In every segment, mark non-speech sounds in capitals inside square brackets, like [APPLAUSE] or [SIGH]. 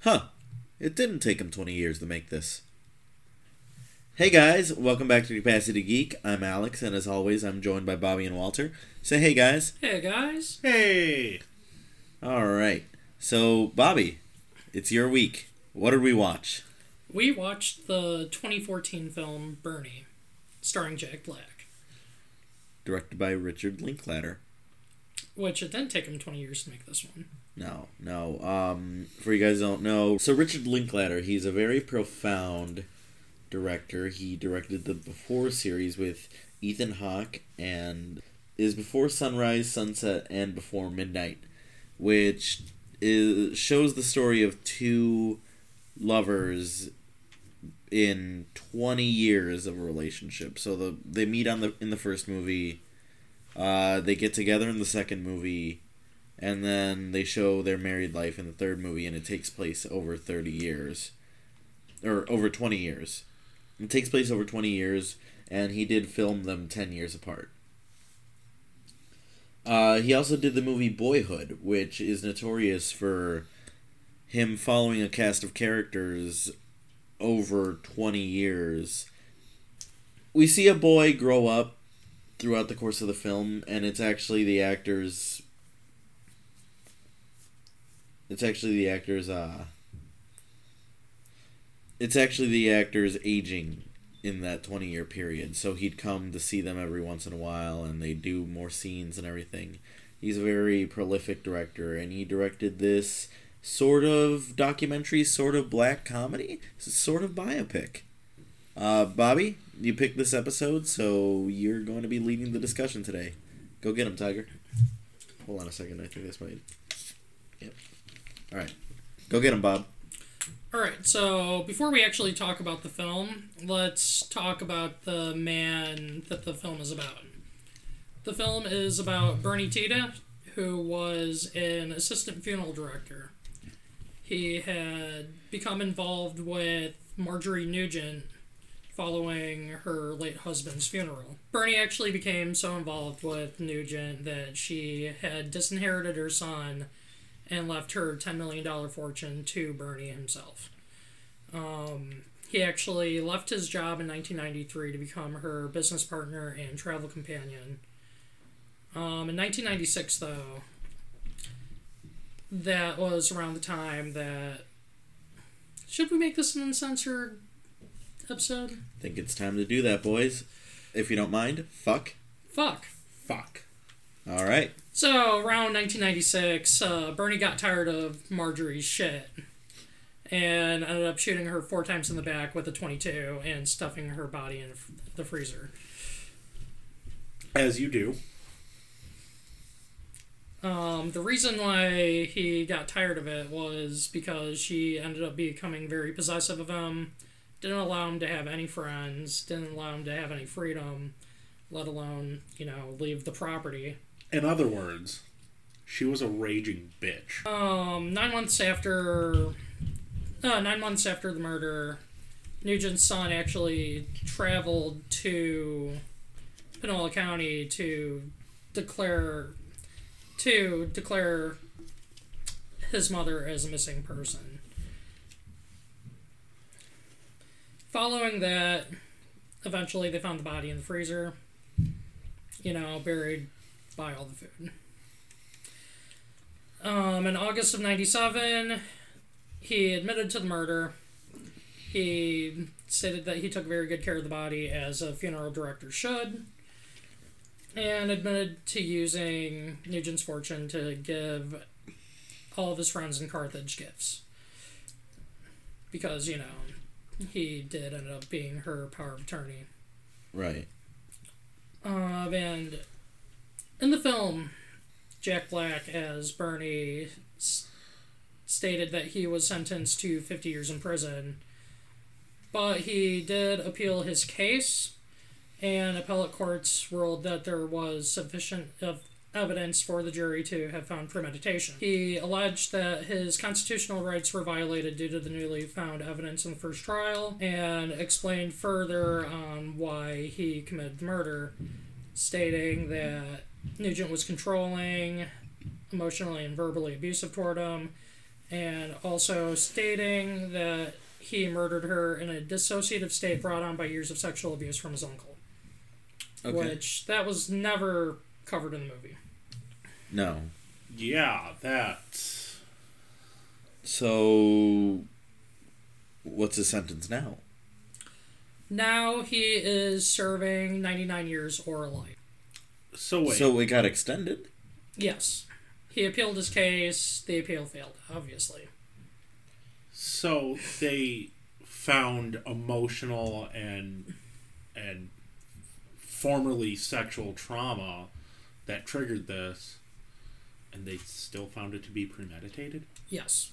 Huh. It didn't take him 20 years to make this. Hey guys, welcome back to Capacity Geek. I'm Alex, and as always, I'm joined by Bobby and Walter. Say hey guys. Hey guys. Hey. Alright. So, Bobby, it's your week. What did we watch? We watched the 2014 film Bernie, starring Jack Black, Directed by Richard Linklater. which it didn't take him 20 years to make this one. No, no. Um, for you guys don't know, so Richard Linklater, he's a very profound director. He directed the Before series with Ethan Hawke and is Before Sunrise, Sunset, and Before Midnight, which is shows the story of two lovers in 20 years of a relationship. So the they meet on the in the first movie. Uh, they get together in the second movie and then they show their married life in the third movie and it takes place over 30 years. Or over 20 years. It takes place over 20 years and he did film them 10 years apart. Uh, he also did the movie boyhood which is notorious for him following a cast of characters over 20 years. We see a boy grow up throughout the course of the film and it's actually the actors it's actually the actors uh it's actually the actors aging in that 20 year period. So he'd come to see them every once in a while and they do more scenes and everything. He's a very prolific director and he directed this sort of documentary sort of black comedy sort of biopic. Uh, bobby you picked this episode so you're going to be leading the discussion today. Go get him tiger. Hold on a second i think this might yep all right go get him bob Alright, so before we actually talk about the film, let's talk about the man that the film is about. The film is about Bernie Tiede, who was an assistant funeral director. He had become involved with Marjorie Nugent following her late husband's funeral. Bernie actually became so involved with Nugent that she had disinherited her son and left her $10 million fortune to Bernie himself. Um, he actually left his job in 1993 to become her business partner and travel companion. Um, in 1996, though, that was around the time that. Should we make this an uncensored episode? I think it's time to do that boys if you don't mind fuck Fuck. Fuck. all right So around 1996, uh, Bernie got tired of Marjorie's shit and ended up shooting her four times in the back with a 22 and stuffing her body in the freezer. As you do. Um, the reason why he got tired of it was because she ended up becoming very possessive of him, didn't allow him to have any friends, didn't allow him to have any freedom, let alone, you know, leave the property. In other words, she was a raging bitch. Um, nine months after, uh, nine months after the murder, Nugent's son actually traveled to Panola County to declare to declare his mother as a missing person. Following that, eventually they found the body in the freezer. You know, buried by all the food. Um, in August of 97, he admitted to the murder. He stated that he took very good care of the body, as a funeral director should, and admitted to using Nugent's fortune to give all of his friends in Carthage gifts. Because, you know, he did end up being her power of attorney. right Um, and in the film, Jack Black as Bernie s- stated that he was sentenced to 50 years in prison, but he did appeal his case, and appellate courts ruled that there was sufficient of evidence for the jury to have found premeditation. He alleged that his constitutional rights were violated due to the newly found evidence in the first trial, and explained further on why he committed the murder, stating that Nugent was controlling, emotionally and verbally abusive toward him, and also stating that he murdered her in a dissociative state brought on by years of sexual abuse from his uncle. Okay. Which that was never covered in the movie. No. Yeah, that. So, what's his sentence now? Now he is serving 99 years or life. So wait. So it got extended. Yes. He appealed his case. The appeal failed, obviously. So they found emotional and and formerly sexual trauma that triggered this, and they still found it to be premeditated. Yes.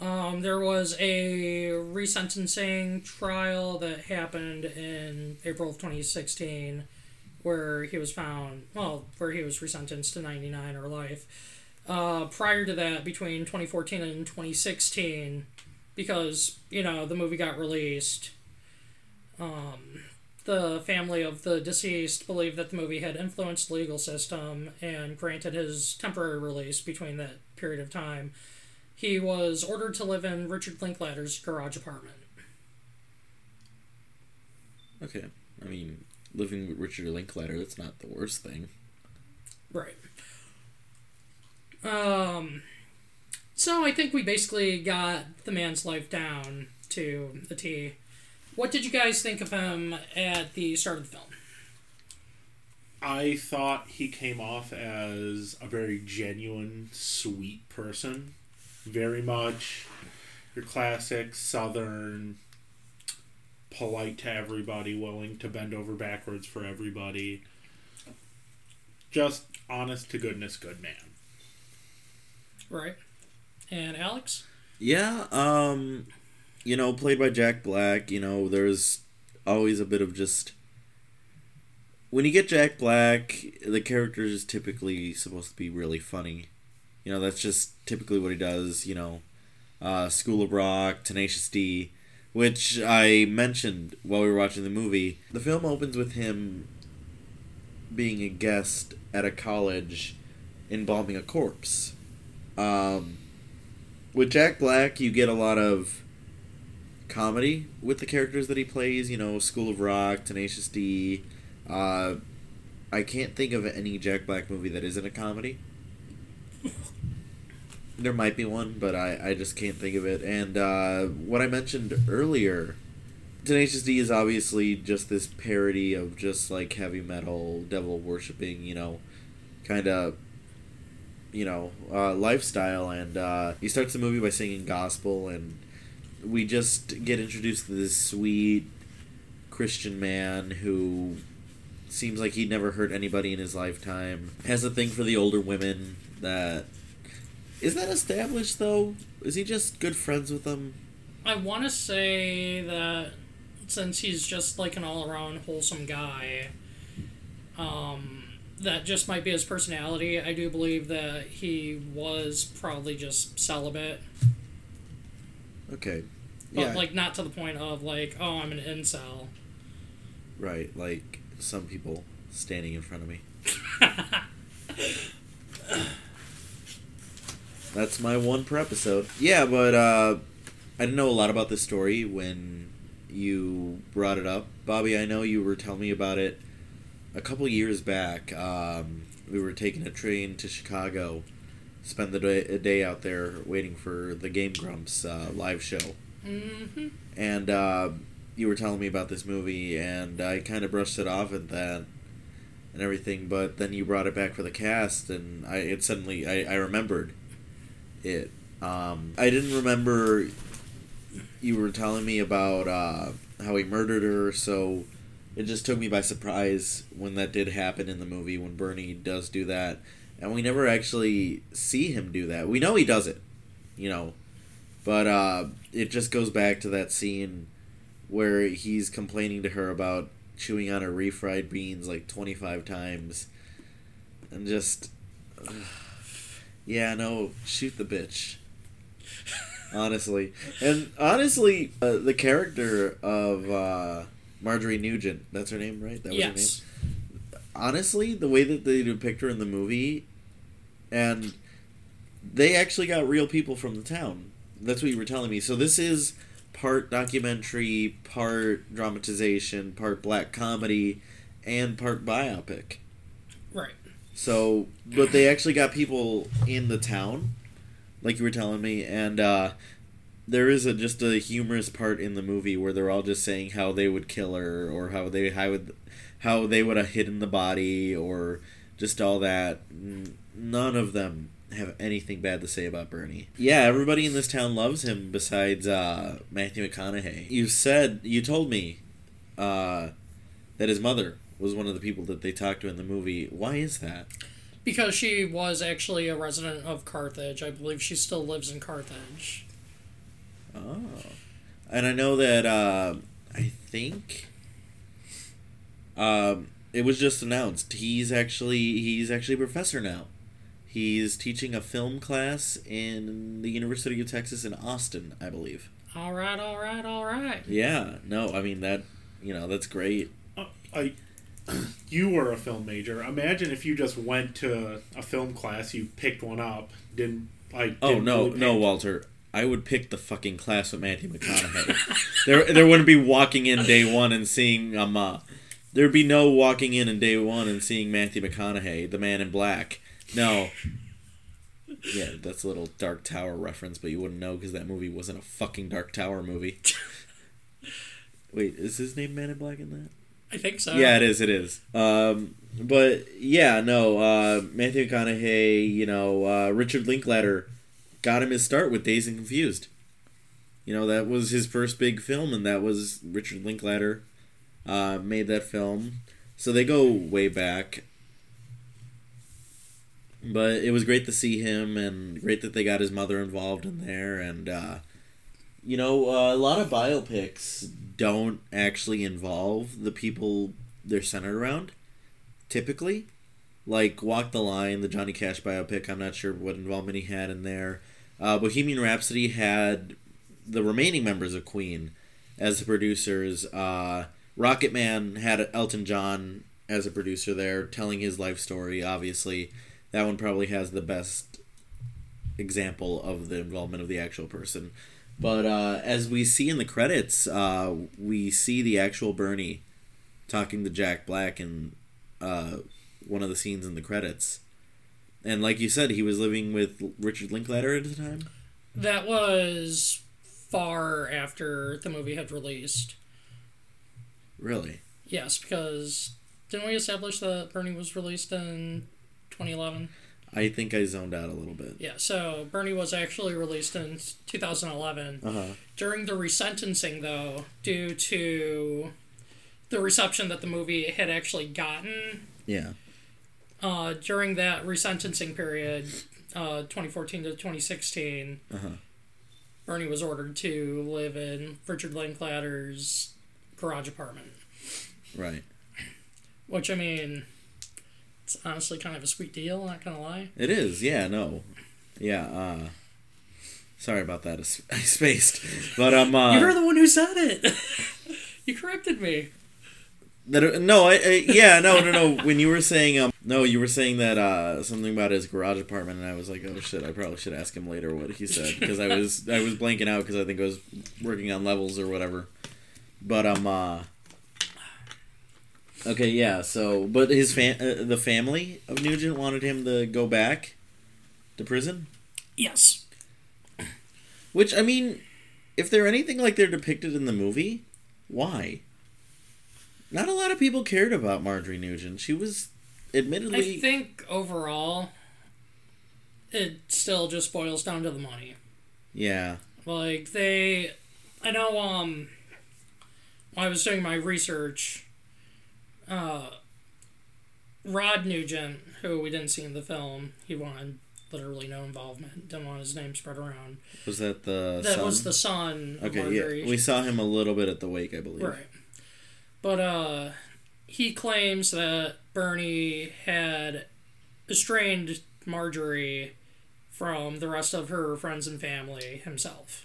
Um, there was a resentencing trial that happened in April of 2016 where he was found, well, where he was resentenced to 99 or life. Uh, prior to that, between 2014 and 2016, because, you know, the movie got released, um, the family of the deceased believed that the movie had influenced the legal system and granted his temporary release between that period of time he was ordered to live in Richard Linklater's garage apartment. Okay. I mean, living with Richard Linklater, that's not the worst thing. Right. Um, so I think we basically got the man's life down to the T. What did you guys think of him at the start of the film? I thought he came off as a very genuine, sweet person. Very much your classic Southern, polite to everybody, willing to bend over backwards for everybody. Just honest to goodness, good man. Right. And Alex? Yeah, um, you know, played by Jack Black, you know, there's always a bit of just. When you get Jack Black, the character is typically supposed to be really funny. You know, that's just typically what he does, you know. Uh, School of Rock, Tenacious D, which I mentioned while we were watching the movie. The film opens with him being a guest at a college embalming a corpse. Um, with Jack Black, you get a lot of comedy with the characters that he plays. You know, School of Rock, Tenacious D. Uh, I can't think of any Jack Black movie that isn't a comedy. [LAUGHS] There might be one, but I, I just can't think of it. And uh, what I mentioned earlier, Tenacious D is obviously just this parody of just like heavy metal, devil worshipping, you know, kind of you know uh, lifestyle and uh, he starts the movie by singing gospel and we just get introduced to this sweet christian man who seems like he'd never hurt anybody in his lifetime has a thing for the older women that is that established though? Is he just good friends with them? I want to say that since he's just like an all around wholesome guy, um, that just might be his personality. I do believe that he was probably just celibate, okay. But yeah. like not to the point of like, oh, I'm an incel. right like some people standing in front of me [LAUGHS] That's my one per episode. Yeah, but uh, I didn't know a lot about this story when you brought it up, Bobby. I know you were telling me about it a couple years back. Um, we were taking a train to Chicago, spent the day, a day out there waiting for the Game Grumps uh, live show, hmm and uh, you were telling me about this movie, and I kind of brushed it off at that and everything. But then you brought it back for the cast, and I it suddenly I, I remembered it. Um, I didn't remember you were telling me about uh, how he murdered her, so it just took me by surprise when that did happen in the movie when Bernie does do that, and we never actually see him do that. We know he does it, you know, but uh, it just goes back to that scene where he's complaining to her about chewing on her refried beans like 25 times and just. Yeah no shoot the bitch honestly and honestly uh, the character of uh, marjorie nugent that's her name right that was her name Yes. honestly, the way that they depict her in the movie, and they actually got real people from the town. That's what you were telling me. So this is part documentary, part dramatization, part black comedy, and part biopic. Right. So, but they actually got people in the town, like you were telling me, and uh, there is a just a humorous part in the movie where they're all just saying how they would kill her or how they how would how they would have hidden the body or just all that. None of them have anything bad to say about Bernie. Yeah, everybody in this town loves him besides uh, Matthew McConaughey. You said you told me uh, that his mother was one of the people that they talked to in the movie. Why is that? Because she was actually a resident of Carthage. I believe she still lives in Carthage. Oh, and I know that uh, I think um, it was just announced he's actually he's actually a professor now. He's teaching a film class in the University of Texas in Austin, I believe. All right, all right, all right. Yeah, no, I mean that you know that's great. Uh, I, [CLEARS THROAT] you were a film major. Imagine if you just went to a film class, you picked one up, didn't like. Oh didn't no, really no, Walter. I would pick the fucking class with Matthew McConaughey. there, there wouldn't be walking in day one and seeing um. Uh, there'd be no walking in in day one and seeing Matthew McConaughey, the Man in Black. No. Yeah, that's a little Dark Tower reference, but you wouldn't know because that movie wasn't a fucking Dark Tower movie. [LAUGHS] Wait, is his name Man in Black in that? I think so. Yeah, it is. It is. Um, but yeah, no. Uh, Matthew McConaughey, you know, uh, Richard Linklater got him his start with Dazed and Confused. You know, that was his first big film, and that was Richard Linklater uh, made that film. So they go way back. But it was great to see him, and great that they got his mother involved in there, and uh, you know, uh, a lot of biopics don't actually involve the people they're centered around. Typically, like Walk the Line, the Johnny Cash biopic. I'm not sure what involvement he had in there. Uh, Bohemian Rhapsody had the remaining members of Queen as the producers. Uh, Rocket Man had Elton John as a producer there, telling his life story. Obviously, that one probably has the best example of the involvement of the actual person. But uh, as we see in the credits, uh, we see the actual Bernie talking to Jack Black in uh, one of the scenes in the credits. And like you said, he was living with Richard Linklater at the time. That was far after the movie had released. Really? Yes, because didn't we establish that Bernie was released in 2011? I think I zoned out a little bit. Yeah, so Bernie was actually released in 2011. Uh huh. During the resentencing, though, due to the reception that the movie had actually gotten, Yeah. uh, during that resentencing period, uh, 2014 to 2016, Uh huh. Bernie was ordered to live in Richard Linklater's garage apartment. Right. Which, I mean, it's honestly kind of a sweet deal, not gonna lie. It is. Yeah. No. Yeah. Uh. Sorry about that. [LAUGHS] I spaced, but um. Uh, You're the one who said it! [LAUGHS] you corrected me. That no, I, I yeah, no, no, no. When you were saying um, no, you were saying that uh, something about his garage apartment, and I was like, oh shit, I probably should ask him later what he said because I was I was blanking out because I think I was working on levels or whatever. But um, uh, okay, yeah. So, but his fam, uh, the family of Nugent wanted him to go back to prison, Yes. which I mean, if they're anything like they're depicted in the movie, why? Not a lot of people cared about Marjorie Nugent. She was admittedly I think overall, it still just boils down to the money. yeah. Like they, I know. Um, when I was doing my research, uh, Rod Nugent, who we didn't see in the film, he wanted literally no involvement. Didn't want his name spread around. Was that the That son? was the son. Okay. Marjorie. Yeah, we saw him a little bit at the wake, I believe. Right. But uh he claims that Bernie had estranged Marjorie from the rest of her friends and family himself.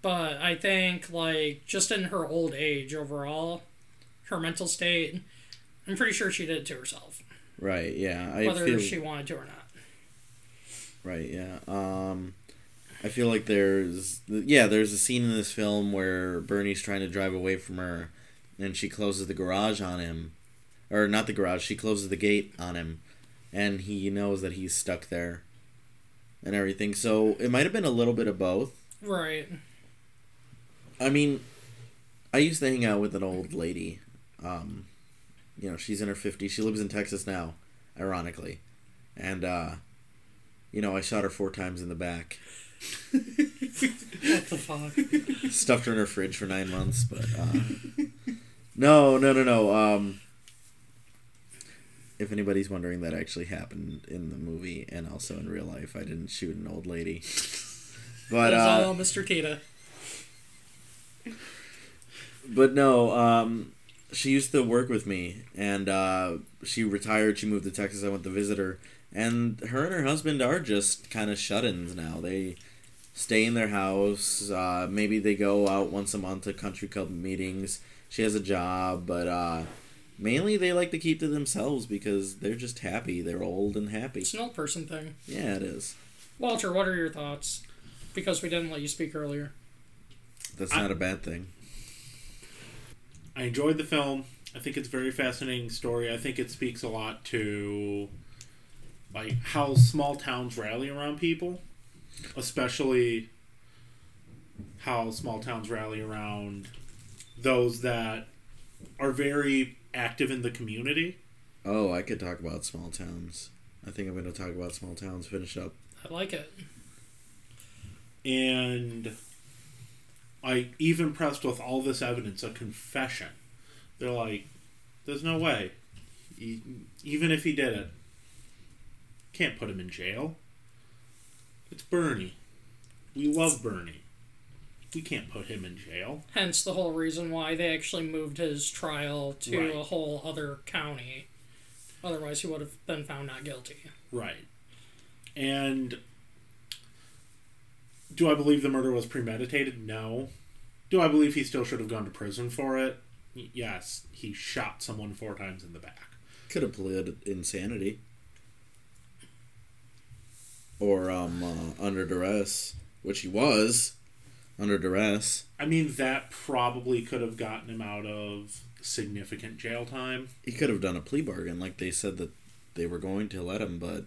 But I think like just in her old age overall, her mental state, I'm pretty sure she did it to herself. Right. Yeah. I whether feel. she wanted to or not. Right. Yeah. Um, I feel like there's yeah there's a scene in this film where Bernie's trying to drive away from her, and she closes the garage on him, or not the garage. She closes the gate on him, and he knows that he's stuck there. And everything. So it might have been a little bit of both. Right. I mean, I used to hang out with an old lady. Um, you know, she's in her 50s. She lives in Texas now, ironically. And, uh, you know, I shot her four times in the back. What the fuck? Stuffed her in her fridge for nine months, but, uh, no, no, no, no. Um, if anybody's wondering, that actually happened in the movie and also in real life. I didn't shoot an old lady. But, That's uh, all Mr. Tiede. but no, um, she used to work with me, and uh, she retired. She moved to Texas. I went to visit her, and her and her husband are just kind of shut-ins now. They stay in their house. Uh, maybe they go out once a month to country club meetings. She has a job, but uh, mainly they like to keep to themselves because they're just happy. They're old and happy. It's an old person thing. Yeah, it is. Walter, what are your thoughts? Because we didn't let you speak earlier. That's I- not a bad thing. I enjoyed the film. I think it's a very fascinating story. I think it speaks a lot to like how small towns rally around people, especially how small towns rally around those that are very active in the community. Oh, I could talk about small towns. I think I'm going to talk about small towns. Finish up. I like it. and I even pressed with all this evidence a confession. They're like, "There's no way, even if he did it, can't put him in jail. It's Bernie. We love Bernie. We can't put him in jail." Hence the whole reason why they actually moved his trial to Right. a whole other county. Otherwise, he would have been found not guilty. Right. And do I believe the murder was premeditated? No. Do I believe he still should have gone to prison for it? Yes. He shot someone four times in the back. Could have pleaded insanity. Or um, uh, under duress, which he was under duress. I mean, that probably could have gotten him out of significant jail time. He could have done a plea bargain, like they said that they were going to let him, but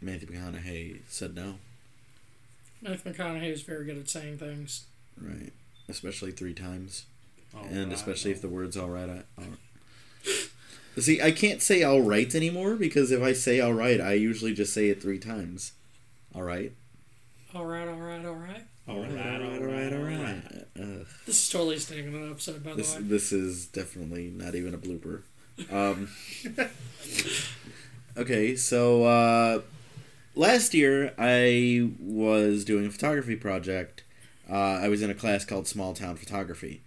Matthew McConaughey said no. Matthew McConaughey is very good at saying things. Right, especially three times, Oh, and God, especially if the word's all right. I, all See, I can't say all right anymore because if I say all right, I usually just say it three times. All right. All right, all right, all right. All right, all right, all right, all right. Ugh. This is totally staying in an episode, by the way. this is definitely not even a blooper. Um, [LAUGHS] okay, so uh, last year I was doing a photography project. Uh, I was in a class called Small Town Photography,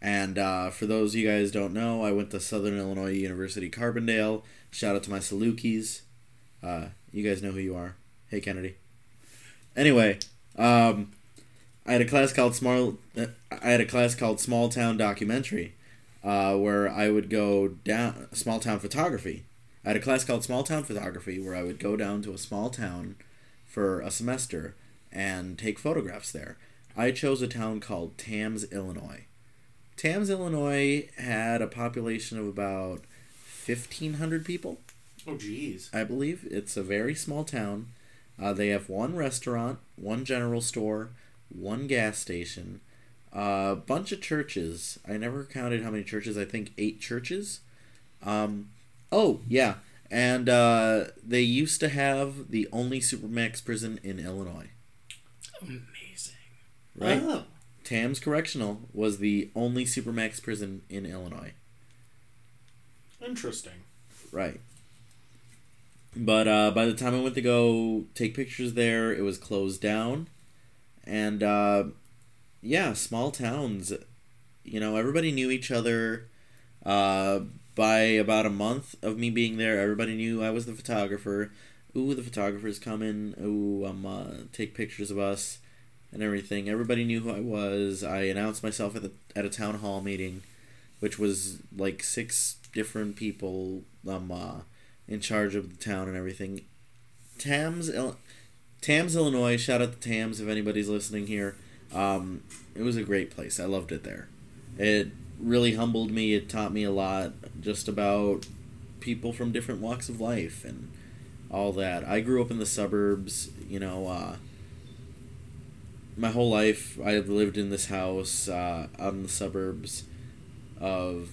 and uh, for those you guys don't know, I went to Southern Illinois University Carbondale. Shout out to my Salukis. Uh, you guys know who you are. Hey Kennedy. Anyway, um, I had a class called Small. uh, I had a class called Small Town Documentary, uh, where I would go down small town photography. I had a class called Small Town Photography where I would go down to a small town for a semester and take photographs there. I chose a town called Tamms, Illinois. Tamms, Illinois had a population of about 1,500 people. Oh, jeez. I believe it's a very small town. Uh, they have one restaurant, one general store, one gas station, a bunch of churches. I never counted how many churches. I think eight churches. Um, oh yeah, and uh, they used to have the only supermax prison in Illinois. Amazing. Right, Oh. Tamms Correctional was the only supermax prison in Illinois. Interesting. Right. But uh, by the time I went to go take pictures there, it was closed down. And uh, yeah, small towns, you know, everybody knew each other. Uh, by about a month of me being there, everybody knew I was the photographer. Ooh, the photographer's coming. Ooh, I'm uh, take pictures of us and everything. Everybody knew who I was. I announced myself at the at a town hall meeting, which was like six different people um uh, in charge of the town and everything. Tamms, Ill- Tamms, Illinois. Shout out to Tamms if anybody's listening here. Um, it was a great place. I loved it there. It really humbled me. It taught me a lot just about people from different walks of life and all that. I grew up in the suburbs, you know, uh, my whole life I've lived in this house uh, out in the suburbs of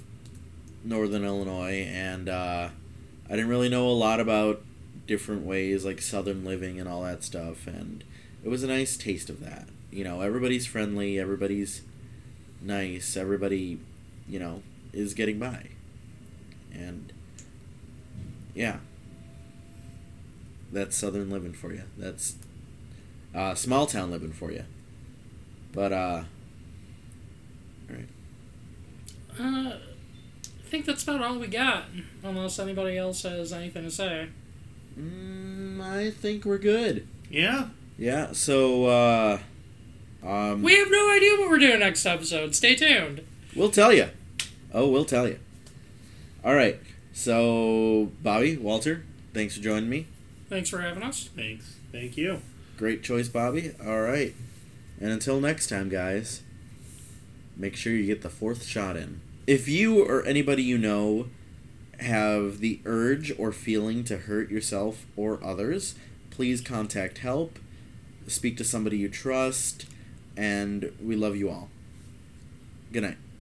northern Illinois, and uh, I didn't really know a lot about different ways like southern living and all that stuff, and it was a nice taste of that. You know, everybody's friendly, everybody's nice, everybody, you know, is getting by, and yeah, that's southern living for you. That's uh, small town living for you. But uh, all right. Uh, I think that's about all we got, unless anybody else has anything to say. Mm, I think we're good. Yeah. Yeah. So uh, um, We have no idea what we're doing next episode. Stay tuned. We'll tell you. Oh, we'll tell you. All right. So Bobby, Walter, thanks for joining me. Thanks for having us. Thanks. Thank you. Great choice, Bobby. All right. And until next time, guys, make sure you get the fourth shot in. If you or anybody you know have the urge or feeling to hurt yourself or others, please contact help, speak to somebody you trust, and we love you all. Good night.